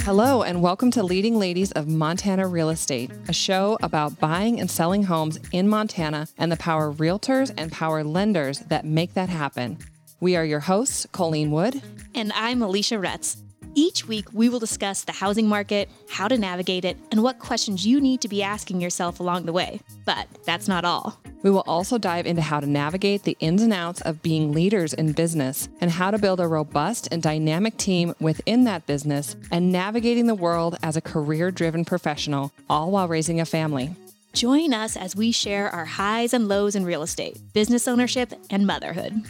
Hello, and welcome to Leading Ladies of Montana Real Estate, a show about buying and selling homes in Montana and the power realtors and power lenders that make that happen. We are your hosts, Colleen Wood. And I'm Alicia Retz. Each week, we will discuss the housing market, how to navigate it, and what questions you need to be asking yourself along the way. But that's not all. We will also dive into how to navigate the ins and outs of being leaders in business and how to build a robust and dynamic team within that business and navigating the world as a career driven professional, all while raising a family. Join us as we share our highs and lows in real estate, business ownership, and motherhood.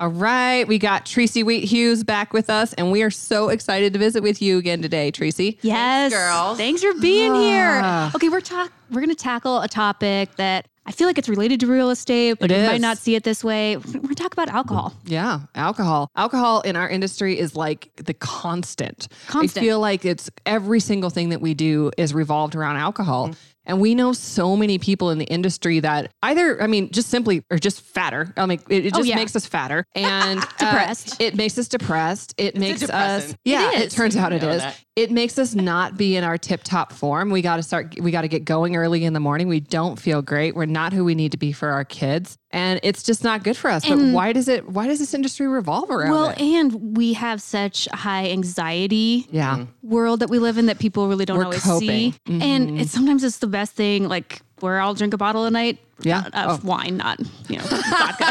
All right, we got Tracy Wheat Hughes back with us, and we are so excited to visit with you again today, Tracy. Yes, girls. Thanks for being here. Ah. Okay, we're talk we're going to tackle a topic that I feel like it's related to real estate, but It you is. might not see it this way. We're going to talk about alcohol. Yeah, alcohol. Alcohol in our industry is like the constant. Constant. I feel like it's every single thing that we do is revolved around alcohol. Mm. And we know so many people in the industry that either, I mean, just simply are just fatter. I mean, it, it Oh, just yeah. makes us fatter and uh, Depressed. it makes us depressed. It makes us, yeah, It it, is. turns out it is. that. It makes us not be in our tip top form. We got to start, we got to get going early in the morning. We don't feel great. We're not who we need to be for our kids. And it's just not good for us. but why does it, why does this industry revolve around Well, it? and we have such high anxiety Yeah. Mm-hmm. world that we live in that people really don't We're always coping. see. And mm-hmm. it's sometimes it's the best thing. Like where I'll drink a bottle a night. Yeah. uh, Of Oh. wine, not you know vodka.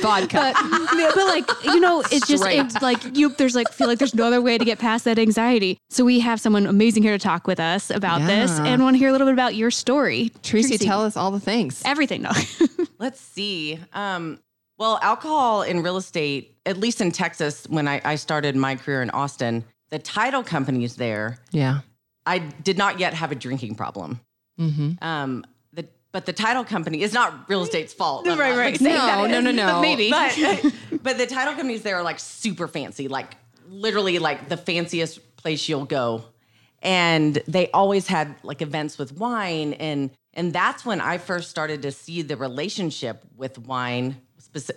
Vodka. but, but like you know, it's just Straight. it's like you. There's like feel like there's no other way to get past that anxiety. So we have someone amazing here to talk with us about this, and want to hear a little bit about your story, Tracy, tell us all the things. everything. No, Let's see. Um, well, alcohol in real estate, at least in Texas, when I, I started my career in Austin, the title companies there, Yeah. I did not yet have a drinking problem. Mm-hmm. Um, the, but the title company is not real estate's fault. Right, right. like, No, no, no, no. But maybe. But, uh, but the title companies there are like super fancy, like literally like the fanciest place you'll go. And they always had like events with wine and and that's when I first started to see the relationship with wine.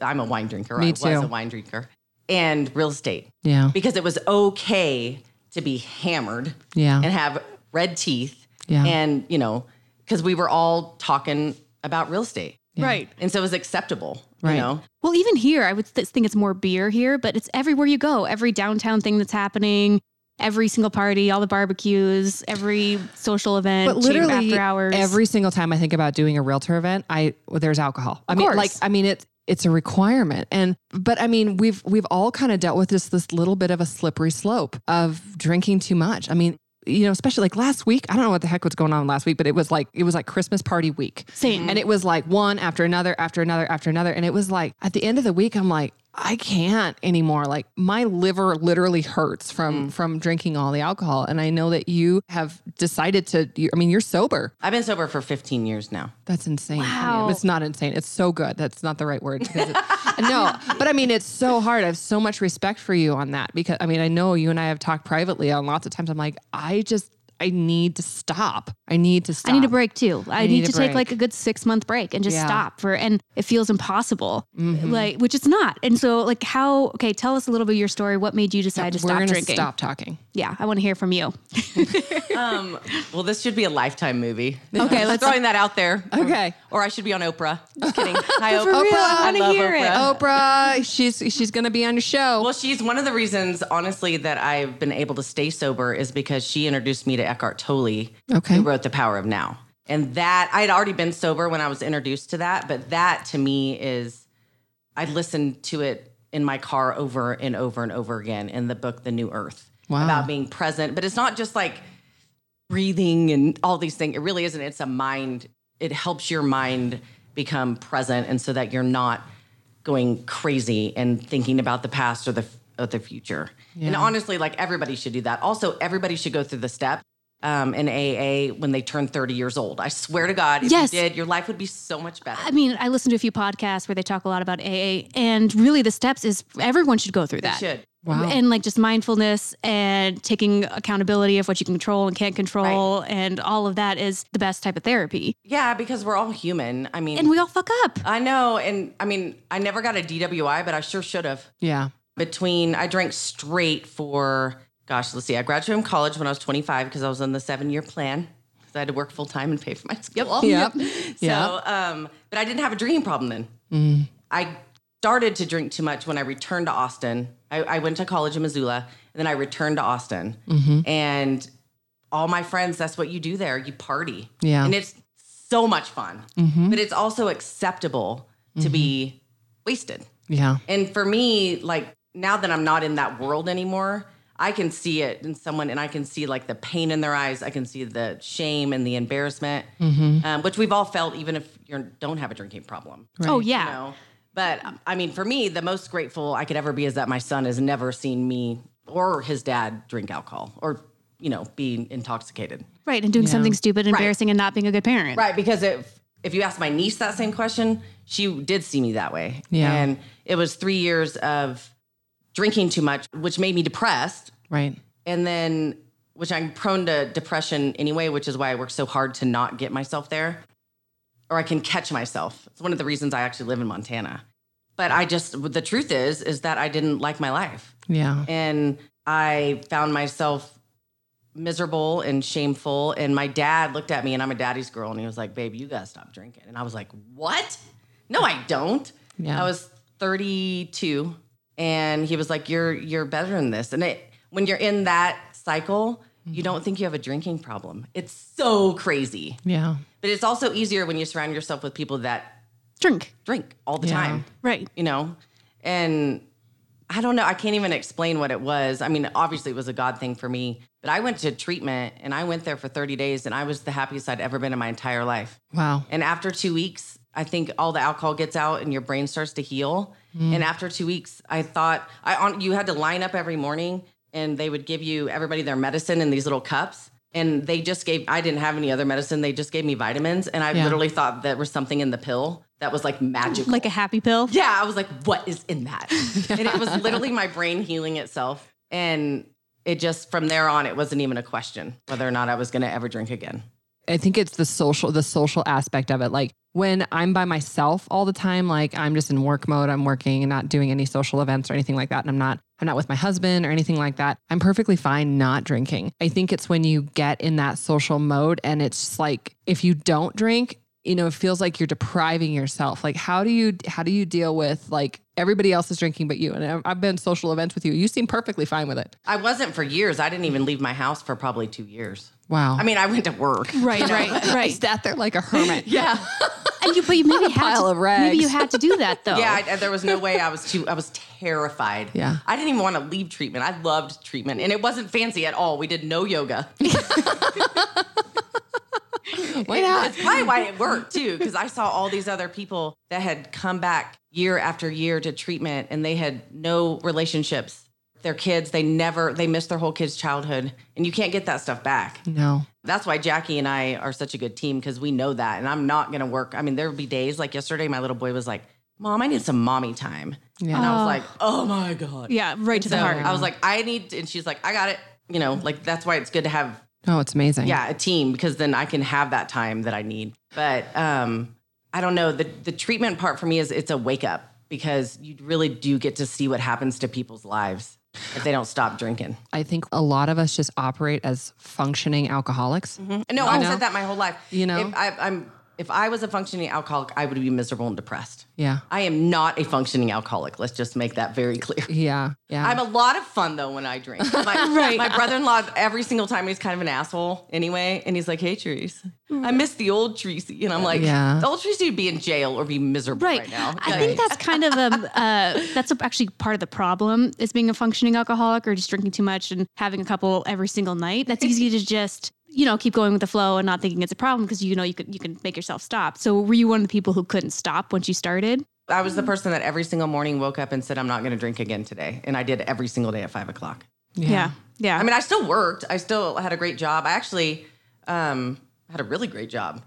I'm a wine drinker. Me I was too. a wine drinker. And real estate. Yeah. Because it was okay to be hammered Yeah. and have red teeth. Yeah. And, you know, because we were all talking about real estate. right. And so it was acceptable, Right. you know? Well, even here, I would th- think it's more beer here, but it's everywhere you go. Every downtown thing that's happening, every single party, all the barbecues, every social event, But literally after hours. every single time I think about doing a realtor event, I well, there's alcohol. I Of mean, course. like I mean it's it's a requirement. And but I mean, we've we've all kind of dealt with this this little bit of a slippery slope of drinking too much. I mean, you know, especially like last week, I don't know what the heck was going on last week, but it was like it was like Christmas party week. Same. And it was like one after another, after another, after another. And it was like at the end of the week, I'm like, I can't anymore. Like my liver literally hurts from mm. from drinking all the alcohol. And I know that you have decided to. You, I mean, you're sober. I've been sober for 15 years now. That's insane. I mean, Wow. it's not insane. It's so good. That's not the right word. it- no, but I mean, it's so hard. I have so much respect for you on that because I mean, I know you and I have talked privately on lots of times. I'm like, I just, I need to stop. I need to stop. I need a break too. I need need, to take like a good six month break and just Yeah. Mm-hmm. stop for, and it feels impossible, like which it's not. And so, like, how? Okay, tell us a little bit of your story. What made you decide to We're stop drinking? stop talking. Yeah, I want to hear from you. Um, well, this should be a lifetime movie. Okay, let's- throwing that out there. Okay. Or I should be on Oprah. Just kidding. Hi, Oprah. real, I I want to love hear it. Oprah. Oprah, she's she's gonna be on your show. Well, she's one of the reasons, honestly, that I've been able to stay sober is because she introduced me to Eckhart Tolle, Okay. who wrote The Power of Now. And that I had already been sober when I was introduced to that, but that to me is I listened to it in my car over and over and over again in the book The New Earth Wow. about being present. But it's not just like breathing and all these things. It really isn't. It's a mind. It helps your mind become present, and so that you're not going crazy and thinking about the past or the or the future. And honestly, like everybody should do that. Also, everybody should go through the step um, in AA when they turn 30 years old. I swear to God, if Yes. you did, your life would be so much better. I mean, I listened to a few podcasts where they talk a lot about AA, and really the steps is everyone should go through They that. should. Wow. And like just mindfulness and taking accountability of what you can control and can't control, and all of that is the best type of therapy. Yeah, because we're all human. I mean, And we all fuck up. I know. And I mean, I never got a DWI, but I sure should have. Yeah. Between, I drank straight for, gosh, let's see, I graduated from college when I was 25 because I was on the seven year plan because I had to work full time and pay for my school. Yep. So, Yep. um, but I didn't have a drinking problem then. Mm. I started to drink too much when I returned to Austin. I, I went to college in Missoula, and then I returned to Austin. Mm-hmm. And all my friends, that's what you do there. You party. Yeah. And it's so much fun. Mm-hmm. But it's also acceptable to be wasted. Yeah. And for me, like now that I'm not in that world anymore, I can see it in someone and I can see like the pain in their eyes. I can see the shame and the embarrassment, Mm-hmm. um, which we've all felt, even if you don't have a drinking problem. Oh You yeah. know? But I mean, for me, the most grateful I could ever be is that my son has never seen me or his dad drink alcohol or, you know, be intoxicated. Right. And doing something stupid, embarrassing, and not being a good parent. Right, because if if you ask my niece that same question, she did see me that way. Yeah. And it was three years of drinking too much, which made me depressed. Right. And then which I'm prone to depression anyway, which is why I work so hard to not get myself there. Or I can catch myself. It's one of the reasons I actually live in Montana. But I just the truth is is that I didn't like my life. Yeah. And I found myself miserable and shameful. And my dad looked at me, and I'm a daddy's girl, and he was like, Babe, you gotta stop drinking. And I was like, What? No, I don't. Yeah. I was 32, and he was like, You're you're better than this. And it when you're in that cycle, you don't mm-hmm. think you have a drinking problem. It's so crazy. Yeah. But it's also easier when you surround yourself with people that Drink. drink all the Yeah. time Right. you know and i don't know i can't even explain what it was i mean obviously it was a god thing for me but i went to treatment and i went there for 30 days and i was the happiest i'd ever been in my entire life Wow. and after two weeks i think all the alcohol gets out and your brain starts to heal mm. and after two weeks i thought i on you had to line up every morning and they would give you everybody their medicine in these little cups and they just gave i didn't have any other medicine they just gave me vitamins and i Yeah. literally thought there was something in the pill that was like magical Like a happy pill. yeah, I was like, what is in that? and it was literally my brain healing itself. And it just from there on, it wasn't even a question whether or not I was gonna ever drink again. I think it's the social the social aspect of it. Like when I'm by myself all the time, like I'm just in work mode, I'm working and not doing any social events or anything like that. And I'm not I'm not with my husband or anything like that. I'm perfectly fine not drinking. I think it's when you get in that social mode and it's like if you don't drink, you know, it feels like you're depriving yourself. Like how do you how do you deal with like everybody else is drinking but you? And I've been social events with you. You seem perfectly fine with it. I wasn't for years. I didn't even leave my house for probably two years. Wow. I mean, I went to work. Right. Right. I Right. sat there like a hermit. Yeah. And you, but you maybe had pile to, of rags. maybe you had to do that though. Yeah, I, there was no way I was too. I was terrified. Yeah. I didn't even want to leave treatment. I loved treatment, and it wasn't fancy at all. We did no yoga. Why not? It's probably why it worked too, because I saw all these other people that had come back year after year to treatment and they had no relationships. Their kids, they never, they miss their whole kid's childhood, and you can't get that stuff back. No. That's why Jackie and I are such a good team because we know that. And I'm not going to work. I mean, there'll be days like yesterday, my little boy was like, Mom, I need some mommy time. Yeah. And I was like, Oh my God. Yeah. Right to So the heart. I was like, I need, and she's like, I got it. You know, like that's why it's good to have Oh, it's amazing. yeah a team because then i can have that time that i need but um i don't know the the treatment part for me is it's a wake up because you really do get to see what happens to people's lives if they don't stop drinking I think a lot of us just operate as functioning alcoholics. Mm-hmm. no i've know. said that my whole life You know? if I, i'm if i was a functioning alcoholic i would be miserable and depressed Yeah. i am not a functioning alcoholic let's just make that very clear Yeah. Yeah. I'm a lot of fun though when I drink. My, Right. my brother-in-law, every single time he's kind of an asshole anyway, and he's like, "Hey, Therese, I miss the old Tracy," and I'm like, Yeah. "The old Tracy would be in jail or be miserable right, Right. now." I think that's kind of a uh, that's actually part of the problem is being a functioning alcoholic or just drinking too much and having a couple every single night. That's easy to just you know keep going with the flow and not thinking it's a problem because you know you could you can make yourself stop. So were you one of the people who couldn't stop once you started? I was the person that every single morning woke up and said, "I'm not going to drink again today," and I did every single day at five o'clock. Yeah. Yeah. I mean, I still worked. I still had a great job. I actually um, had a really great job.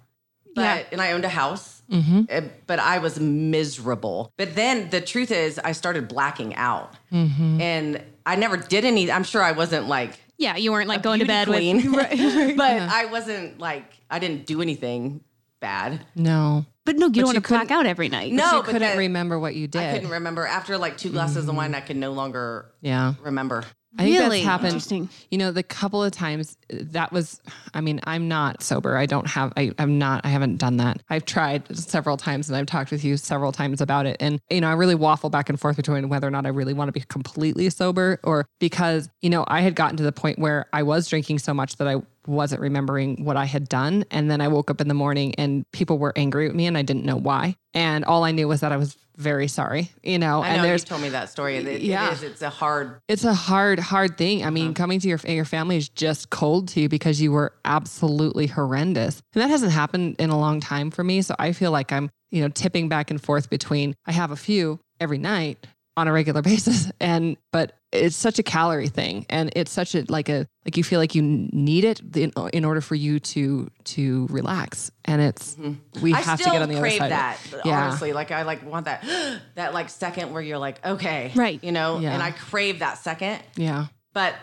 But Yeah. and I owned a house. Mm-hmm. Uh, But I was miserable. But then the truth is, I started blacking out, Mm-hmm. and I never did any. I'm sure I wasn't like Yeah, you weren't like going to bed queen, with. but I wasn't like I didn't do anything bad. No. But no, you don't you want to black out every night. No, you but couldn't that- remember what you did. I couldn't remember. After like two glasses of wine, I could no longer yeah. remember. I think Really that's happened. interesting. You know, the couple of times that was, I mean, I'm not sober. I don't have, I, I'm not, I haven't done that. I've tried several times and I've talked with you several times about it. And, you know, I really waffle back and forth between whether or not I really want to be completely sober or because, you know, I had gotten to the point where I was drinking so much that I wasn't remembering what I had done. And then I woke up in the morning and people were angry at me and I didn't know why. And all I knew was that I was very sorry, you know, I and know you there's, told me that story. It, Yeah. it is. It's a hard. it's a hard, hard thing. I mean, uh-huh. coming to your your family is just cold to you because you were absolutely horrendous, and that hasn't happened in a long time for me. So I feel like I'm, you know, tipping back and forth between I have a few every night on a regular basis, and but it's such a calorie thing, and it's such a like a like you feel like you need it in, in order for you to to relax, and it's we I have to get on the other crave side. of it. that. Yeah. Honestly, like I like want that that like second where you're like okay, Right. you know, Yeah. and I crave that second. Yeah, But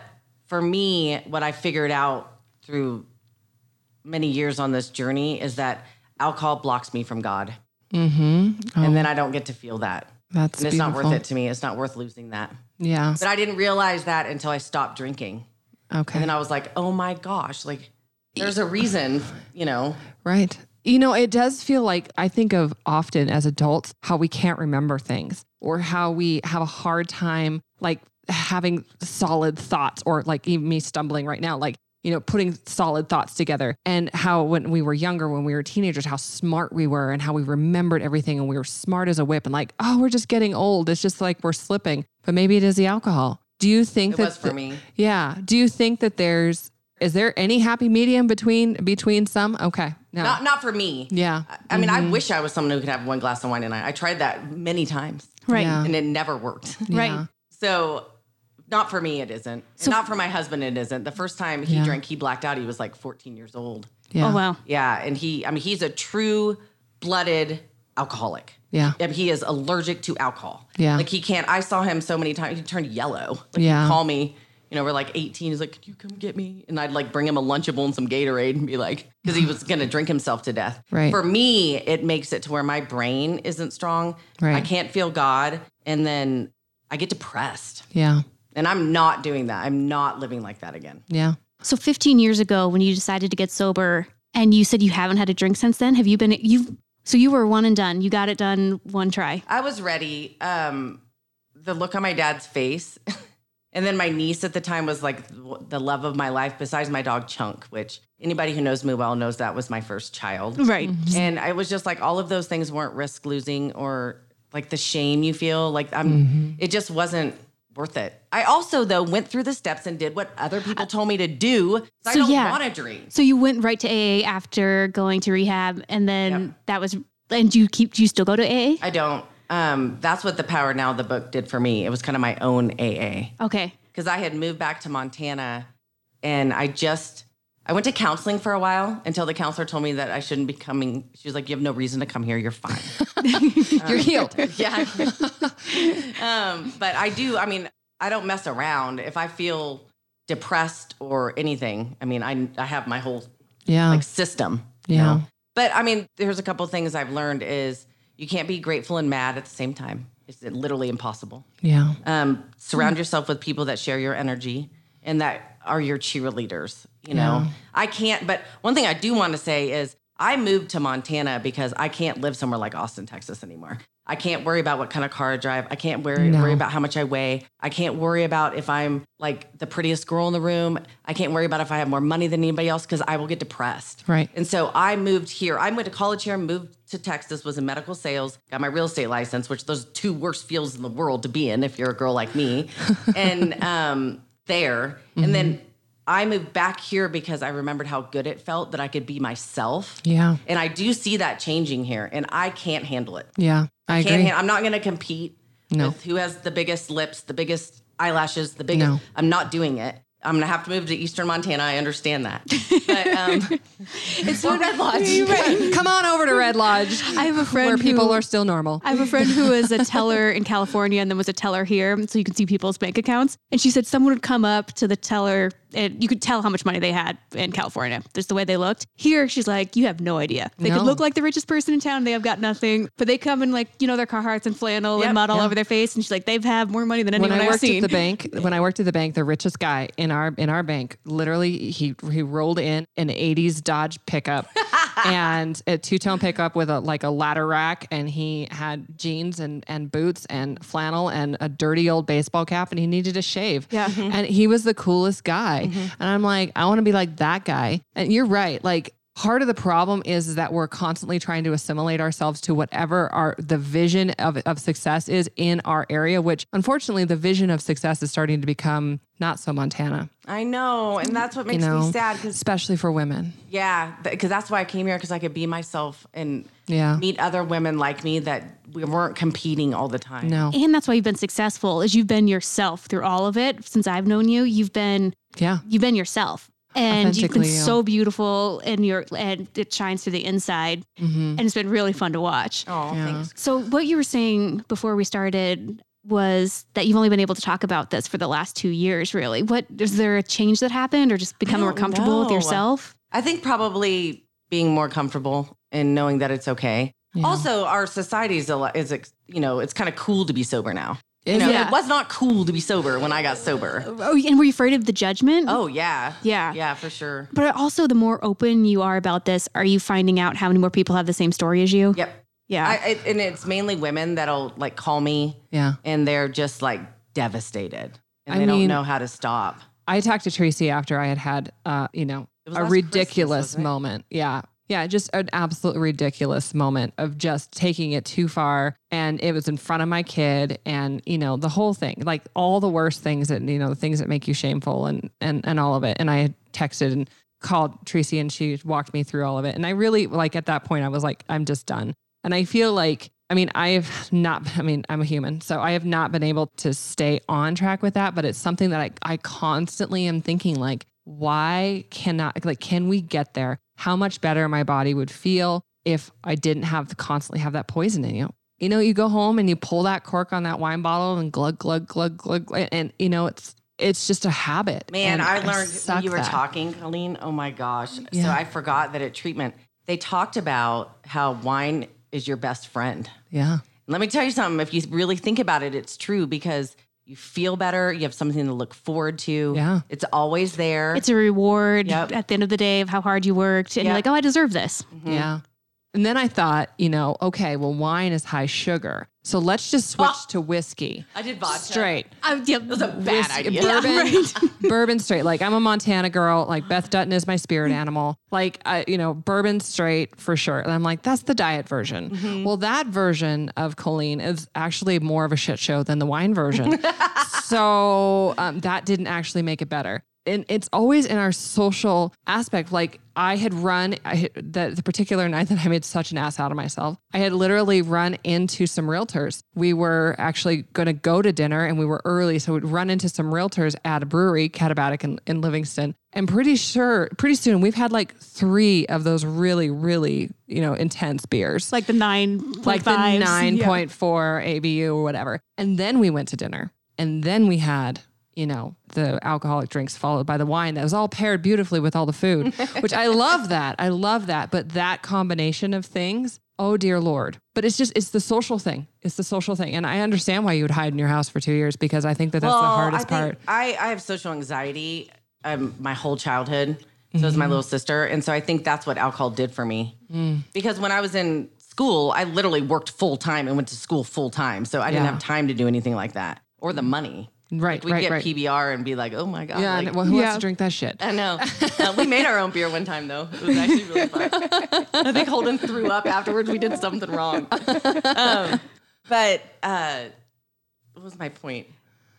for me, what I figured out through many years on this journey is that alcohol blocks me from God, mm-hmm. and then I don't get to feel that. That's And it's not worth it to me. It's not worth losing that. Yeah. But I didn't realize that until I stopped drinking. Okay. And then I was like, oh my gosh, like there's a reason, you know. Right. You know, it does feel like I think of often as adults how we can't remember things or how we have a hard time like having solid thoughts or like even me stumbling right now, like, you know, putting solid thoughts together and how when we were younger, when we were teenagers, how smart we were and how we remembered everything and we were smart as a whip and like, oh, we're just getting old. It's just like we're slipping. But maybe it is the alcohol. Do you think It that was for the- me. Yeah. Do you think that there's is there any happy medium between between some? Okay. No. Not not for me. yeah. I mean, Mm-hmm. I wish I was someone who could have one glass of wine a night. I tried that many times. Right. Yeah. And it never worked. Right. So not for me, it isn't. And not for my husband, it isn't. The first time he Yeah. drank, he blacked out. He was like 14 years old. Yeah. Oh wow. Yeah. And he, I mean, he's a true blooded alcoholic. Yeah. I mean, he is allergic to alcohol. Yeah. Like he can't, I saw him so many times, he turned yellow. Like Yeah. he'd call me, you know, we're like 18. He's like, could you come get me? And I'd like bring him a Lunchable and some Gatorade and be like, because he was going to drink himself to death. Right. For me, it makes it to where my brain isn't strong. Right. I can't feel God. And then I get depressed. Yeah. And I'm not doing that. I'm not living like that again. Yeah. So 15 years ago, when you decided to get sober, and you said you haven't had a drink since then, have you been? You so you were one and done. You got it done one try. I was ready. Um, the look on my dad's face, and then my niece at the time was like the love of my life, besides my dog Chunk, which anybody who knows me well knows that was my first child. Right. And I was just like, all of those things weren't risk losing or like the shame you feel. Like I'm, it just wasn't worth it. I also though went through the steps and did what other people told me to do. So I don't yeah. want to drink. So you went right to AA after going to rehab, and then Yep. that was. And you keep? Do you still go to AA? I don't. Um, that's what the Power Now the book did for me. It was kind of my own AA. Okay. because I had moved back to Montana and I just I went to counseling for a while until the counselor told me that I shouldn't be coming. She was like, "You have no reason to come here. You're fine." You're healed. yeah. um, but I do. I mean, I don't mess around. If I feel depressed or anything, I mean, I I have my whole Yeah. like system. you Yeah. know? But I mean, there's a couple things I've learned is you can't be grateful and mad at the same time. It's literally impossible. yeah. Um, surround yourself with people that share your energy and that are your cheerleaders. You know, I can't, but one thing I do want to say is I moved to Montana because I can't live somewhere like Austin, Texas anymore. I can't worry about what kind of car I drive. I can't worry, No. worry about how much I weigh. I can't worry about if I'm like the prettiest girl in the room. I can't worry about if I have more money than anybody else because I will get depressed. Right. And so I moved here. I went to college here, moved to Texas, was in medical sales, got my real estate license, which those two worst fields in the world to be in if you're a girl like me. and um, there. And then I moved back here because I remembered how good it felt that I could be myself. Yeah. And I do see that changing here, and I can't handle it. Yeah. I Can't agree. han- I'm not going to compete No. with who has the biggest lips, the biggest eyelashes, the biggest. No. I'm not doing it. I'm gonna have to move to Eastern Montana. I understand that, but um, it's well, Red Lodge. Come on over to Red Lodge. I have a friend where people are still normal. I have a friend who was a teller in California and then was a teller here, so you can see people's bank accounts. And she said someone would come up to the teller and you could tell how much money they had in California, just the way they looked. Here, she's like, you have no idea. They No. could look like the richest person in town, they have got nothing, but they come in like you know their Carhartts and flannel Yep. and mud all over their face, and she's like, they've had more money than when anyone I I've worked seen. at the bank, when I worked at the bank, the richest guy in our in our bank, literally he he rolled in an '80s Dodge pickup and a two tone pickup with a like a ladder rack, and he had jeans and and boots and flannel and a dirty old baseball cap, and he needed a shave. Yeah. and he was the coolest guy, mm-hmm. and I'm like, I want to be like that guy. And you're right, like. Part of the problem is, is that we're constantly trying to assimilate ourselves to whatever our the vision of, of success is in our area, which unfortunately the vision of success is starting to become not so Montana, I know, and that's what you makes know, me sad because especially for women. yeah, because that's why I came here because I could be myself and Yeah. meet other women like me that we weren't competing all the time. No. and that's why you've been successful is you've been yourself through all of it since i've known you you've been Yeah. you've been yourself and you've been you. so beautiful and you're and it shines through the inside mm-hmm. and it's been really fun to watch Oh, Yeah. thanks. so what you were saying before we started was that you've only been able to talk about this for the last two years really what is there a change that happened or just become more don't comfortable with yourself I think probably being more comfortable and knowing that it's okay. Yeah. Also, our society is a lot, is ex- you know it's kind of cool to be sober now. You know, it? Yeah. it was not cool to be sober when I got sober. oh and were you afraid of the judgment Oh yeah, yeah yeah, for sure. but also the more open you are about this are you finding out how many more people have the same story as you Yep. yeah I, I, and it's mainly women that'll like call me Yeah. and they're just like devastated and I they mean- don't know how to stop. I talked to Tracy after I had had, uh, you know, a ridiculous Christmas, wasn't it? moment. Yeah. Yeah. Just an absolute ridiculous moment of just taking it too far. And it was in front of my kid and, you know, the whole thing, like all the worst things that, you know, the things that make you shameful and, and, and all of it. And I had texted and called Tracy and she walked me through all of it. And I really, like, at that point, I was like, I'm just done. And I feel like, I mean, I have not, I mean, I'm a human, so I have not been able to stay on track with that, but it's something that I, I constantly am thinking like, why cannot, like, can we get there? How much better my body would feel if I didn't have to constantly have that poison in you. You know, you go home and you pull that cork on that wine bottle and glug, glug, glug, glug, glug, and, you know, it's, it's just a habit. Man, And I learned when you were that. talking, Colleen. Oh my gosh. So I forgot that at treatment, they talked about how wine is your best friend. Yeah. And let me tell you something. If you really think about it, it's true because you feel better. You have something to look forward to. Yeah. It's always there. it's a reward Yep. at the end of the day of how hard you worked and you're like oh i deserve this Mhm. Yeah. And then I thought, you know, okay, well, wine is high sugar. So let's just switch Oh. to whiskey. I did vodka. Straight. I, yeah, It was a bad Whiskey- idea. Bourbon, bourbon straight. Like I'm a Montana girl. Like Beth Dutton is my spirit animal. Like I, you know, bourbon straight for sure. And I'm like, that's the diet version. Mm-hmm. Well, that version of Colleen is actually more of a shit show than the wine version. so um, that didn't actually make it better. And it's always in our social aspect. Like I had run I had, the, the particular night that I made such an ass out of myself. I had literally run into some realtors. We were actually going to go to dinner and we were early. So we'd run into some realtors at a brewery, Katabatic in, in Livingston. And pretty sure, pretty soon we've had like three of those really, really, you know, intense beers like the nine like the 9.4 ABV or whatever. And then we went to dinner. And then we had, you know, the alcoholic drinks followed by the wine that was all paired beautifully with all the food, which I love that. I love that. But that combination of things, oh dear Lord. But it's just, it's the social thing. It's the social thing. And I understand why you would hide in your house for two years because I think that that's the hardest I part. I, I have social anxiety um, my whole childhood. So is Mm-hmm. my little sister. And so I think that's what alcohol did for me. Mm. Because when I was in school, I literally worked full time and went to school full time. So I didn't Yeah. have time to do anything like that or the money. Right, Like we'd right, get right. PBR and be like, oh my God. yeah. like, well, who Yeah. wants to drink that shit? I know. Uh, we made our own beer one time though. It was actually really fun. I think Holden threw up afterwards. We did something wrong. Um, but uh, what was my point?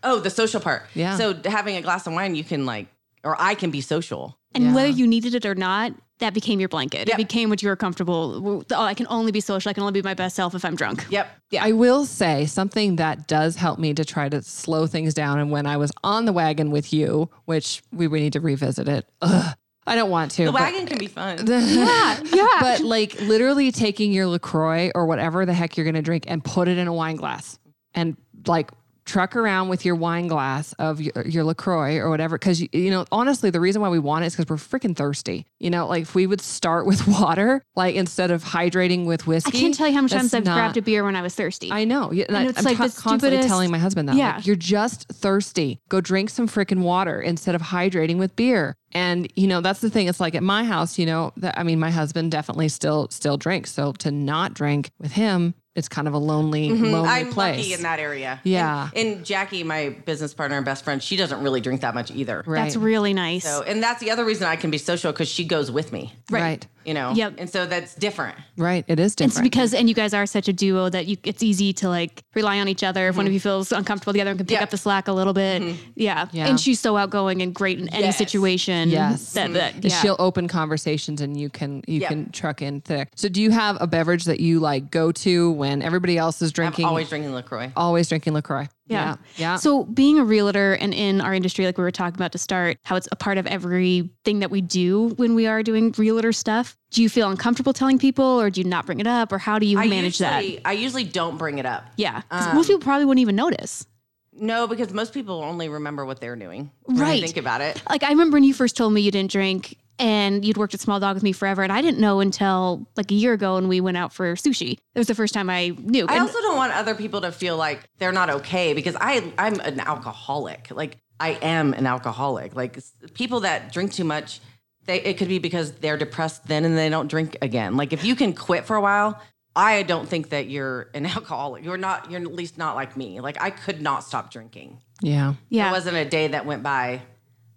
Oh, the social part. Yeah. So having a glass of wine, you can like, or I can be social. And Yeah. whether you needed it or not, that became your blanket. Yep. It became what you were comfortable. Oh, I can only be social. I can only be my best self if I'm drunk. Yep. Yeah. I will say something that does help me to try to slow things down. And when I was on the wagon with you, which we would need to revisit it. Ugh, I don't want to. The but- wagon can be fun. Yeah, yeah. but like literally taking your LaCroix or whatever the heck you're going to drink and put it in a wine glass and like truck around with your wine glass of your, your LaCroix or whatever. Cause you, you know, honestly, the reason why we want it is because we're freaking thirsty. You know, like if we would start with water, like instead of hydrating with whiskey. I can't tell you how many times I've not- grabbed a beer when I was thirsty. I know. Yeah, and I, And it's am like the constantly stupidest- telling my husband that. Yeah. Like, you're just thirsty. Go drink some freaking water instead of hydrating with beer. And you know, that's the thing. It's like at my house, you know, that I mean, my husband definitely still still drinks. So to not drink with him, it's kind of a lonely, lonely Mm-hmm. I'm place. lucky in that area. Yeah. And, and Jackie, my business partner and best friend, she doesn't really drink that much either. Right. That's really nice. So, and that's the other reason I can be social because she goes with me. right. You know. Yep. And so that's different. Right. It is different It's because and you guys are such a duo that you it's easy to like rely on each other. If one of mm-hmm. you feels uncomfortable, the other one can pick Yeah. up the slack a little bit. Mm-hmm. Yeah. Yeah. And she's so outgoing and great in any Yes. situation. Yes. That, that mm-hmm. yeah. She'll open conversations and you can you Yep. can truck in thick So do you have a beverage that you like go to when everybody else is drinking? I'm always drinking LaCroix. always drinking LaCroix. Yeah. Yeah. So being a realtor and in our industry, like we were talking about to start, how it's a part of everything that we do when we are doing realtor stuff. Do you feel uncomfortable telling people or do you not bring it up or how do you I manage that? I usually don't bring it up. Yeah. Um, most people probably wouldn't even notice. No, because most people only remember what they're doing. when Right. Think about it. Like I remember when you first told me you didn't drink and you'd worked at Small Dog with me forever. And I didn't know until like a year ago when we went out for sushi. It was the first time I knew. I And- also don't want other people to feel like they're not okay because I I'm an alcoholic. Like I am an alcoholic. Like people that drink too much, they it could be because they're depressed then and they don't drink again. Like if you can quit for a while, I don't think that you're an alcoholic. You're not. You're at least not like me. Like I could not stop drinking. Yeah. yeah. There wasn't a day that went by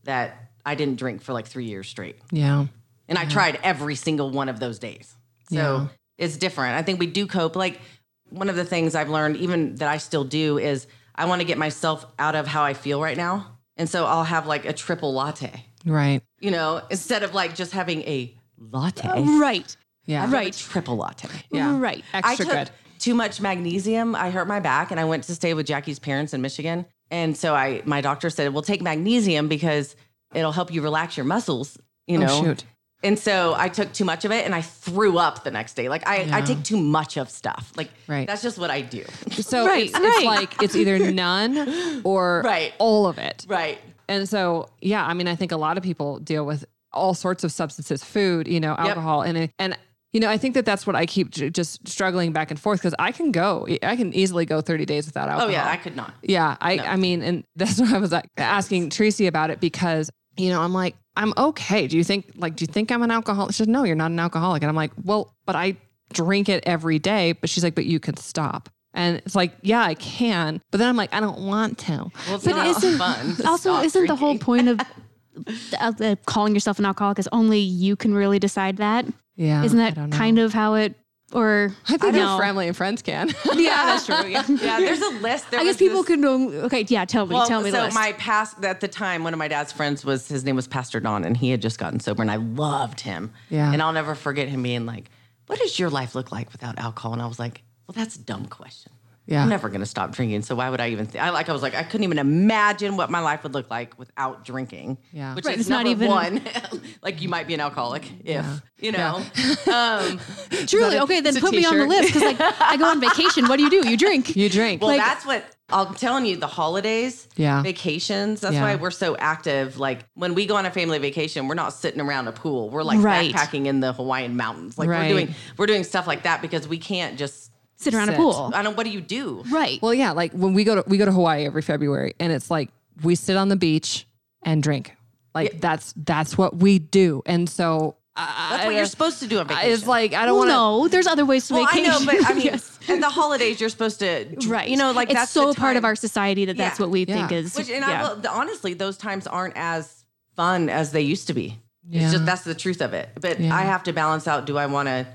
that I didn't drink for like three years straight. Yeah. And I tried every single one of those days. So Yeah. it's different. I think we do cope. Like one of the things I've learned, even that I still do, is I want to get myself out of how I feel right now. And so I'll have like a triple latte, Right. you know, instead of like just having a latte. Uh, right. Yeah. I'll have a right. triple latte. Yeah. Right. I Extra took good. too much magnesium. I hurt my back and I went to stay with Jackie's parents in Michigan. And so I my doctor said, "Well, take magnesium because it'll help you relax your muscles." You oh, know, Oh, shoot. And so I took too much of it and I threw up the next day. Like I, I take too much of stuff. Like Right. that's just what I do. So Right, it's, right. it's like it's either none or Right. all of it. right. And so, yeah, I mean, I think a lot of people deal with all sorts of substances, food, you know, alcohol, and it, and you know, I think that that's what I keep j- just struggling back and forth because I can go, I can easily go 30 days without alcohol. Oh yeah, I could not. Yeah, I, I mean, and that's why I was like asking Tracy about it because you know I'm like I'm okay. Do you think like do you think I'm an alcoholic? She said no, you're not an alcoholic, and I'm like, well, but I drink it every day. But she's like, but you can stop, and it's like, yeah, I can, but then I'm like, I don't want to. Well, it's But not isn't- fun. to Also, stop isn't the whole point of uh, calling yourself an alcoholic is only you can really decide that? Yeah, Isn't that kind of how it or I think know. your family and friends can. yeah, that's true. Yeah. Yeah, there's a list. There I guess people this- could know. Okay, yeah, tell me, Well, tell me the so list. my past at the time, one of my dad's friends was his name was Pastor Don, and he had just gotten sober, and I loved him. Yeah. And I'll never forget him being like, "What does your life look like without alcohol?" And I was like, "Well, that's a dumb question. Yeah. I'm never gonna stop drinking, so why would I even? Think? I like, I was like, I couldn't even imagine what my life would look like without drinking. Yeah. which Right, is it's not number even- one. like you might be an alcoholic if you know. Um, Truly, okay, then it's a put me on the list because like I go on vacation. What do you do? You drink. you drink. Well, Like- that's what I'm telling you. The holidays, Yeah. vacations. That's Yeah. why we're so active. Like when we go on a family vacation, we're not sitting around a pool. We're like Right. backpacking in the Hawaiian mountains. Like Right. we're doing we're doing stuff like that because we can't just. Sit around Sit. a pool. I don't. What do you do? Right. well, yeah, like when we go to we go to Hawaii every February, and it's like we sit on the beach and drink. Like that's that's what we do, and so I, That's what you're supposed to do on vacation. It's like I don't well, want to. no, there's other ways to well, I know, but I mean, Yes. at the holidays, you're supposed to, right. You know, like it's that's so the part of our society that that's what we Yeah. think is. Which, and yeah. I will, honestly, those times aren't as fun as they used to be. Yeah. It's just that's the truth of it. But Yeah. I have to balance out: do I want to,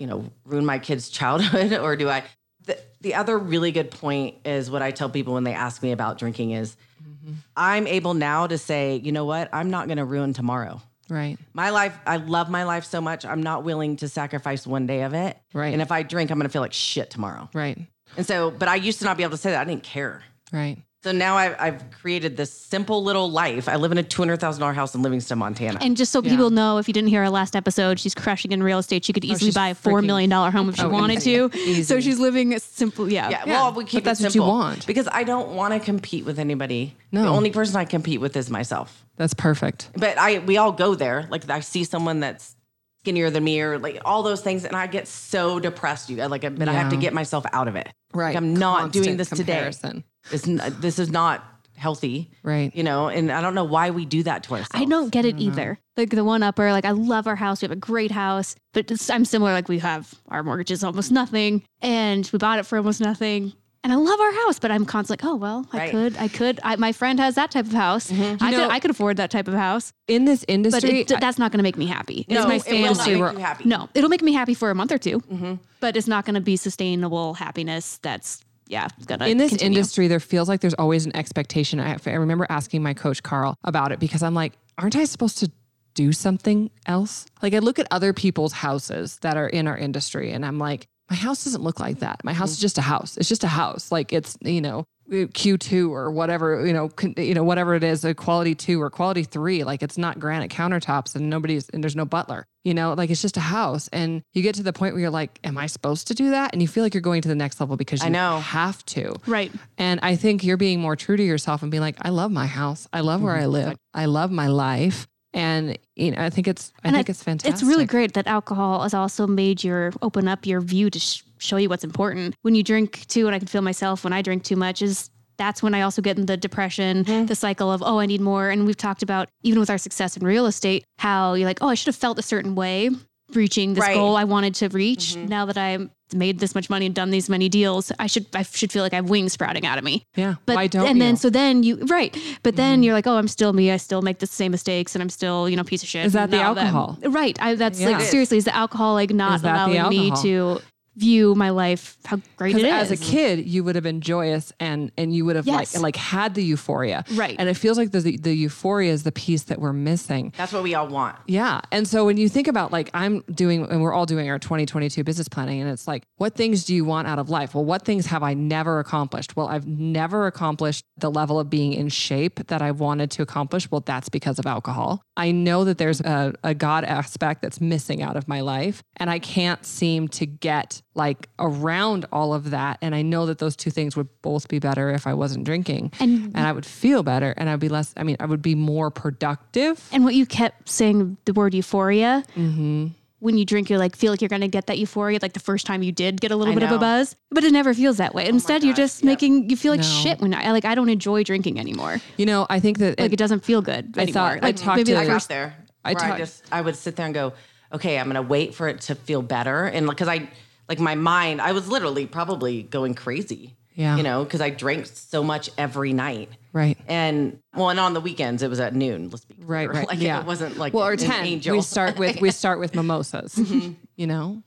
you know, ruin my kid's childhood, or do I? The, the other really good point is what I tell people when they ask me about drinking is, Mm-hmm. I'm able now to say, you know what, I'm not going to ruin tomorrow. Right. My life, I love my life so much. I'm not willing to sacrifice one day of it. Right. And if I drink, I'm going to feel like shit tomorrow. Right. And so, but I used to not be able to say that. I didn't care. Right. So now I've, I've created this simple little life. I live in a $200,000 house in Livingston, Montana. And just so people know, if you didn't hear our last episode, she's crushing in real estate. She could oh, easily she's buy a four freaking- million dollar home if she Oh, wanted easy. to. Easy. So she's living a simple, yeah. yeah, Yeah, well, we but keep that's it what you want. because I don't want to compete with anybody. No. The only person I compete with is myself. That's perfect. But I, we all go there. Like I see someone that's skinnier than me or like all those things. And I get so depressed. You like, but I have to get myself out of it. Right. Like, I'm not doing this comparison. today. It's, this is not healthy. Right. You know, and I don't know why we do that to ourselves. I don't get it either. Like the one upper, like I love our house. We have a great house, but it's, I'm similar. Like we have our mortgage is almost nothing, and we bought it for almost nothing. And I love our house, but I'm constantly like, oh well, I Right. could, I could. I, my friend has that type of house. Mm-hmm. I know- could, I could afford that type of house, In this but industry, it, that's not going to make me happy. No, it's my it will not fantasy. make you happy. No, it'll make me happy for a month or 2 mm-hmm. but it's not going to be sustainable happiness. That's yeah, gonna in this continue. industry, there feels like there's always an expectation. I, I remember asking my coach Carl about it because I'm like, aren't I supposed to do something else? Like I look at other people's houses that are in our industry, and I'm like, my house doesn't look like that. My house mm-hmm. is just a house. It's just a house. Like it's you know Q2 or whatever you know con, you know whatever it is, a quality two or quality three. Like it's not granite countertops and nobody's and there's no butler. You know, like it's just a house, and you get to the point where you're like, am I supposed to do that? And you feel like you're going to the next level because you know. have to. right? And I think you're being more true to yourself and being like, I love my house. I love where I mm-hmm. live. I love my life. And you know, I think it's I And think it's fantastic. It's really great that alcohol has also made your open up your view to sh- show you what's important. When you drink too, and I can feel myself when I drink too much, is that's when I also get in the depression, Mm-hmm. the cycle of, oh, I need more. And we've talked about, even with our success in real estate, how you're like, oh, I should have felt a certain way reaching this Right. Mm-hmm. goal I wanted to reach. Now that I made this much money and done these many deals, I should I should feel like I have wings sprouting out of me. Yeah. But Why don't and then you? so then you right, but then Mm-hmm. you're like, oh, I'm still me. I still make the same mistakes, and I'm still you know piece of shit. Is that the alcohol? right. I, that's Yeah. like seriously, is the alcohol like not that allowing me to view my life how great it Because is? as a kid, you would have been joyous and and you would have Yes. like like had the euphoria. Right. And it feels like the the euphoria is the piece that we're missing. That's what we all want. Yeah. And so when you think about like I'm doing and we're all doing our 2022 business planning and it's like what things do you want out of life? Well, what things have I never accomplished? Well, I've never accomplished the level of being in shape that I wanted to accomplish. Well, that's because of alcohol. I know that there's a, a God aspect that's missing out of my life and I can't seem to get like around all of that and I know that those two things would both be better if I wasn't drinking And- and I would feel better and I'd be less I mean I would be more productive. and what you kept saying the word euphoria. Mm-hmm. When you drink, you're like feel like you're gonna get that euphoria, like the first time you did get a little I bit of a buzz, but it never feels that way. Instead, you're just yep. making you feel like No. shit when I like I don't enjoy drinking anymore. You know, I think that Like it- it doesn't feel good I anymore. thought- I like talked maybe to- the I first there. I where I just I would sit there and go, okay, I'm gonna wait for it to feel better, and because I like my mind, I was literally probably going crazy. Yeah. you know, because I drank so much every night. Right. And well, and on the weekends it was at noon. Let's be clear. Right, right. Like yeah. it wasn't like well, or ten. angel. We start with we start with mimosas. Mm-hmm. You know,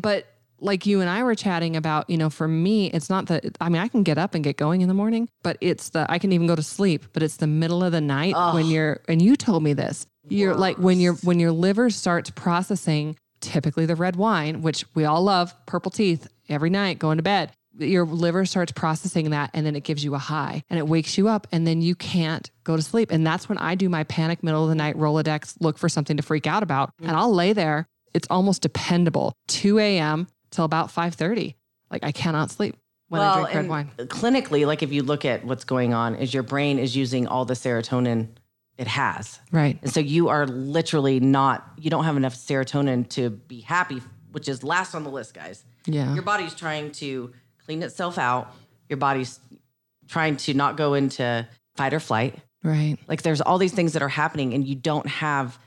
but like you and I were chatting about, you know, for me, it's not that. I mean, I can get up and get going in the morning, but it's the I can even go to sleep. But it's the middle of the night when you're and you told me this. You're like when your when your liver starts processing typically the red wine, which we all love, purple teeth every night going to bed. Your liver starts processing that and then it gives you a high and it wakes you up and then you can't go to sleep. And that's when I do my panic middle of the night Rolodex, look for something to freak out about. Mm. And I'll lay there. It's almost dependable. 2 a.m. till about 5:30. Like I cannot sleep when I drink red wine. Clinically, like if you look at what's going on, is your brain is using all the serotonin it has. Right. And so you are literally not, you don't have enough serotonin to be happy, which is last on the list, guys. Yeah. Your body's trying to clean itself out. Your body's trying to not go into fight or flight. Right. Like there's all these things that are happening, and you don't have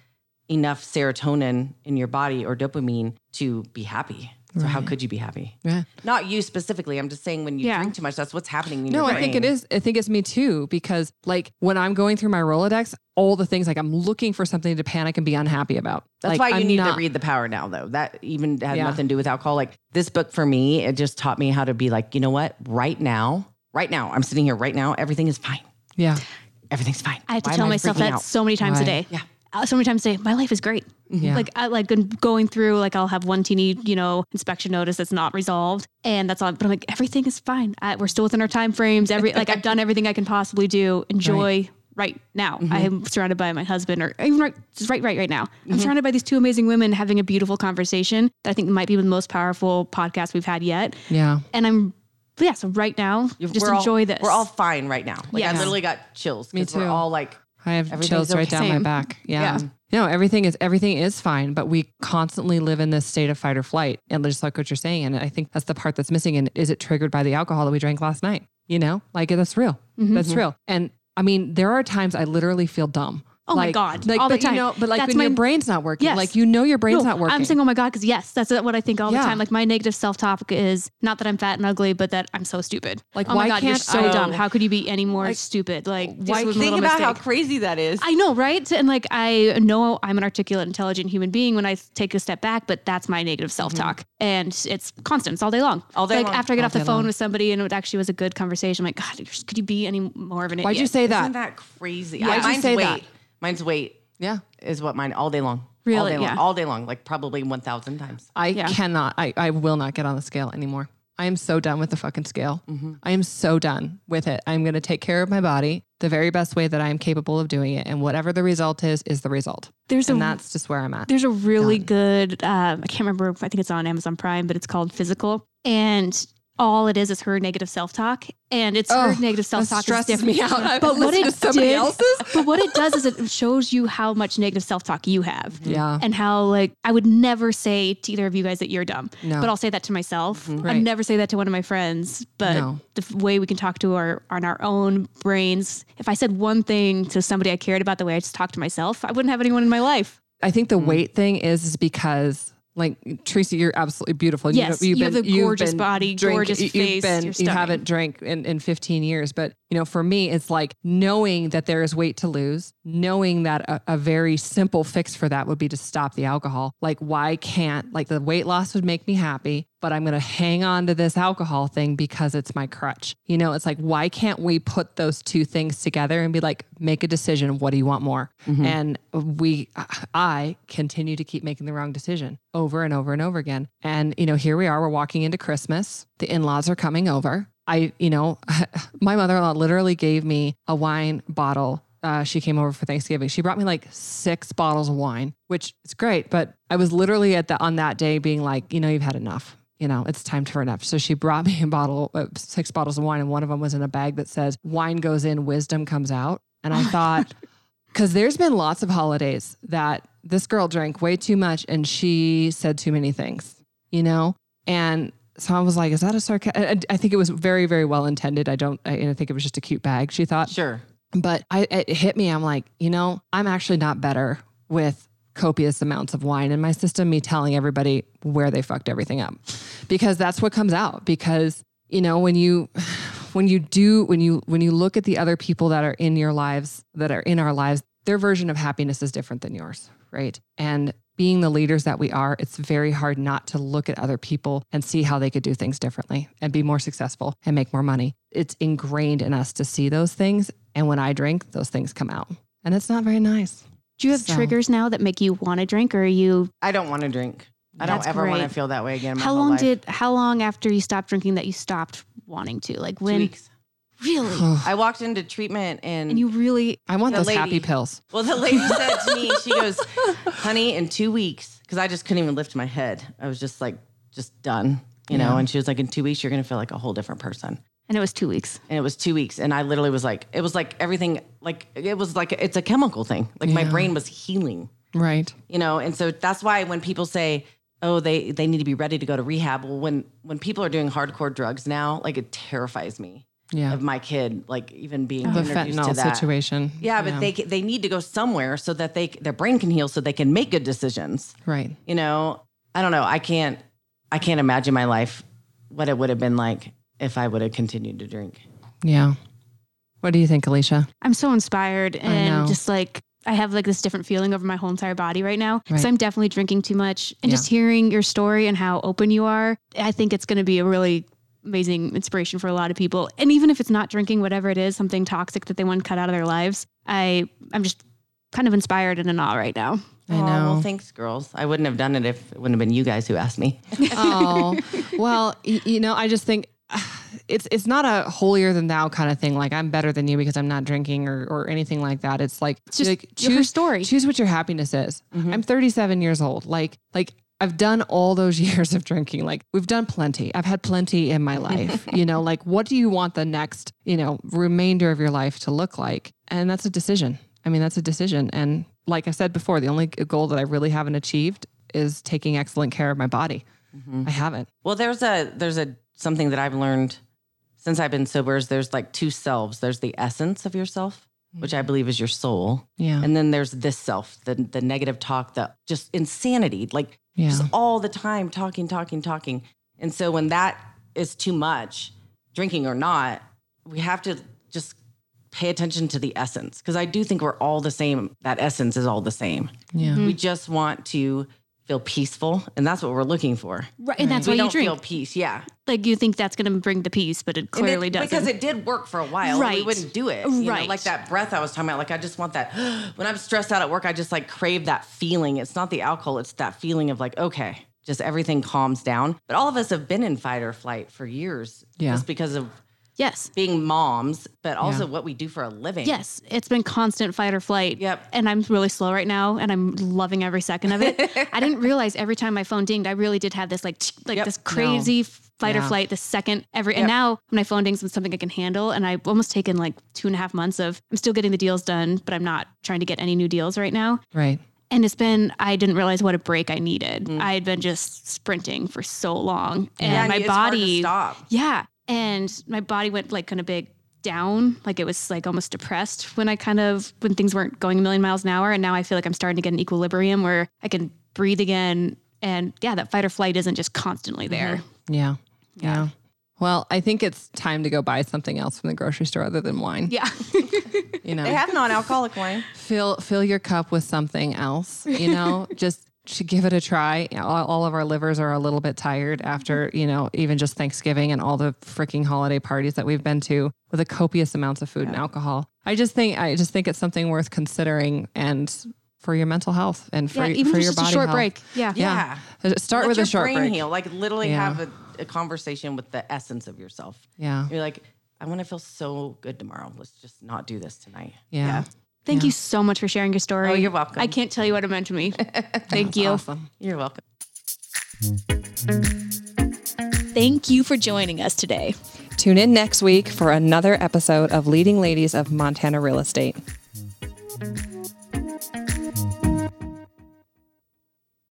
enough serotonin in your body or dopamine to be happy. So how could you be happy? Yeah. Not you specifically. I'm just saying when you Yeah. drink too much, that's what's happening in No, your I think it is. I think it's me too because like when I'm going through my Rolodex, all the things like I'm looking for something to panic and be unhappy about. That's Like, why you I'm need not- to read The Power Now, though. That even had Yeah. nothing to do with alcohol. Like this book for me, it just taught me how to be like, you know what? Right now, right now, I'm sitting here right now. Everything is fine. Yeah. Everything's fine. I have to Why tell myself that out? so many times Right. a day. Yeah. Uh, so many times say my life is great. Yeah. Like I like been going through like I'll have one teeny you know inspection notice that's not resolved and that's all. But I'm like everything is fine. I, we're still within our time frames. Every like I've done everything I can possibly do. Enjoy. Right. now, I am surrounded by my husband, or even right, just right, right, right now. I'm surrounded by these two amazing women having a beautiful conversation that I think might be the most powerful podcast we've had yet. Yeah. And I'm, yeah. So right now, just We're all- enjoy this. We're all fine right now. Like Yes. I literally got chills. Me 'cause We're too. all like, I have chills right okay. down my back. Yeah. Yeah. No, everything is everything is fine, but we constantly live in this state of fight or flight. And just like what you're saying. And I think that's the part that's missing. And is it triggered by the alcohol that we drank last night? You know, like that's real. Mm-hmm. That's real. And I mean, there are times I literally feel dumb. Oh my God, Like, all the but you time. know, but like That's when your my- brain's not working, Yes. like you know your brain's No, not working. I'm saying, oh my God, because yes, that's what I think all Yeah. the time. Like my negative self talk is not that I'm fat and ugly, but that I'm so stupid. Like, oh my why God, you're so I- dumb. How could you be any more stupid? Like, this why- think about how crazy that is. I know, right? And like, I know I'm an articulate, intelligent human being when I take a step back, but that's my negative mm-hmm. self talk. And it's constant. It's all day long. All day Like long. after I get All off the phone long. with somebody and it actually was a good conversation, I'm like, God, could you be any more of an Why'd idiot? you say that? Isn't that crazy? Why'd you say that? Mine's weight yeah. is what mine all day long. All Really? day long. Yeah. All day long. Like probably 1,000 times. I Yeah. cannot. I, I will not get on the scale anymore. I am so done with the fucking scale. Mm-hmm. I am so done with it. I'm going to take care of my body the very best way that I am capable of doing it. And whatever the result is, is the result. There's and a that's just where I'm at. There's a really good, um, I can't remember, I think it's on Amazon Prime, but it's called Physical. And all it is is her negative self talk. And it's her Oh, negative self talk is stresses different. me out. But what it to somebody did, else's. but what it does is it shows you how much negative self talk you have. Yeah. And how like I would never say to either of you guys that you're dumb. No. But I'll say that to myself. Right. I'd never say that to one of my friends. But No. the f- way we can talk to our on our own brains. If I said one thing to somebody I cared about the way I just talked to myself, I wouldn't have anyone in my life. I think Mm. the weight thing is, is because like Tracy, you're absolutely beautiful. Yes, you have the gorgeous body, gorgeous you've face, Been, you haven't drank in, in 15 years, but you know, for me, it's like knowing that there is weight to lose, knowing that a, a very simple fix for that would be to stop the alcohol. Like, why can't like the weight loss would make me happy, but I'm going to hang on to this alcohol thing because it's my crutch. You know, it's like, why can't we put those two things together and be like, make a decision? What do you want more? And we, I continue to keep making the wrong decision over and over and over again. And, you know, here we are, we're walking into Christmas. The in laws are coming over. I, you know, my mother in law literally gave me a wine bottle. Uh, she came over for Thanksgiving. She brought me like six bottles of wine, which is great. But I was literally at the on that day being like, you know, you've had enough. You know, it's time to turn up. So she brought me a bottle, uh, six bottles of wine, and one of them was in a bag that says, "Wine goes in, wisdom comes out." And I thought, because there's been lots of holidays that this girl drank way too much and she said too many things, you know? And so I was like, is that a sarcasm? I think it was very, very well intended. I don't, I, I think it was just a cute bag, she thought. Sure. But I, it hit me. I'm like, you know, I'm actually not better with copious amounts of wine in my system, me telling everybody where they fucked everything up because that's what comes out. Because, you know, when you, when you do, when you, when you look at the other people that are in your lives, that are in our lives, their version of happiness is different than yours. Right. And being the leaders that we are, it's very hard not to look at other people and see how they could do things differently and be more successful and make more money. It's ingrained in us to see those things. And when I drink, those things come out. And it's not very nice. Do you have So- triggers now that make you want to drink, or are you? I don't want to drink. I That's don't ever want to feel that way again. in my How whole long life. did? How long after you stopped drinking that you stopped wanting to? Like Two when? weeks. Really? I walked into treatment and, and you really? I want The those happy pills. well, the lady said to me, she goes, "Honey, in two weeks, because I just couldn't even lift my head. I was just like, just done, you know." And she was like, "In two weeks, you're gonna feel like a whole different person." And it was two weeks. and it was two weeks and i literally was like it was like everything like it was like it's a chemical thing like my brain was healing Right. you know and so that's why when people say oh they they need to be ready to go to rehab well when when people are doing hardcore drugs now like it terrifies me Yeah. of my kid like even being The introduced to fentanyl that situation. yeah but they they need to go somewhere so that they their brain can heal so they can make good decisions Right. you know i don't know i can't i can't imagine my life what it would have been like if i would have continued to drink Yeah. What do you think, Alicia? I'm so inspired and just like I have like this different feeling over my whole entire body right now because Right. I'm definitely drinking too much. And Yeah. just hearing your story and how open you are, I think it's going to be a really amazing inspiration for a lot of people. And even if it's not drinking, whatever it is, something toxic that they want to cut out of their lives, I I'm just kind of inspired and in awe right now. I Aw, know. well, thanks, girls. I wouldn't have done it if it wouldn't have been you guys who asked me. oh, well, y- you know, I just think it's it's not a holier than thou kind of thing. Like I'm better than you because I'm not drinking or, or anything like that. It's like It's just like, your story. Choose what your happiness is. Mm-hmm. I'm 37 years old. Like like I've done all those years of drinking. Like we've done plenty. I've had plenty in my life. you know, like what do you want the next you know remainder of your life to look like? And that's a decision. I mean, that's a decision. And like I said before, the only goal that I really haven't achieved is taking excellent care of my body. Mm-hmm. I haven't. Well, there's a there's a something that I've learned since I've been sober is there's like two selves. There's the essence of yourself, which I believe is your soul. Yeah. And then there's this self, the the negative talk, the just insanity, like Yeah. just all the time talking, talking, talking. And so when that is too much, drinking or not, we have to just pay attention to the essence because I do think we're all the same. That essence is all the same. Yeah. We mm-hmm. just want to feel peaceful, and that's what we're looking for. Right. And that's we why you drink. feel peace, yeah. like you think that's going to bring the peace, but it clearly it- doesn't. Because it did work for a while. Right, We Right. wouldn't do it. you know, Right. like that breath I was talking about. Like, I just want that. When I'm stressed out at work, I just like crave that feeling. It's not the alcohol, it's that feeling of like, okay, just everything calms down. But all of us have been in fight or flight for years Yeah. just because of yes. being moms, but also what we do for a living. Yes, it's been constant fight or flight. Yep. And I'm really slow right now and I'm loving every second of it. I didn't realize every time my phone dinged, I really did have this like like Yep. this crazy fight or flight the second every Yep. and now when my phone dings with something I can handle and I've almost taken like two and a half months of I'm still getting the deals done, but I'm not trying to get any new deals right now. Right. And it's been I didn't realize what a break I needed. Mm. I had been just sprinting for so long. And Yeah, my it's hard to body stop. yeah. And my body went like kind of big down. Like it was like almost depressed when I kind of, when things weren't going a million miles an hour. And now I feel like I'm starting to get an equilibrium where I can breathe again. And yeah, that fight or flight isn't just constantly mm-hmm. there. Yeah. Yeah. Well, I think it's time to go buy something else from the grocery store other than wine. Yeah. You know, They have non-alcoholic wine. fill fill your cup with something else. You know, just to give it a try. All, all of our livers are a little bit tired after you know even just Thanksgiving and all the freaking holiday parties that we've been to with the copious amounts of food and alcohol. I just think I just think it's something worth considering and for your mental health and for your body. yeah. Even for if your just body a short health. break. Yeah. Yeah. Uh, Start Let with your a short brain break. heal. Like literally Yeah. have a, a conversation with the essence of yourself. Yeah. You're like, I want to feel so good tomorrow. Let's just not do this tonight. Yeah. Thank you so much for sharing your story. Oh, you're welcome. I can't tell you what it meant to me. Thank you. Awesome. You're welcome. Thank you for joining us today. Tune in next week for another episode of Leading Ladies of Montana Real Estate.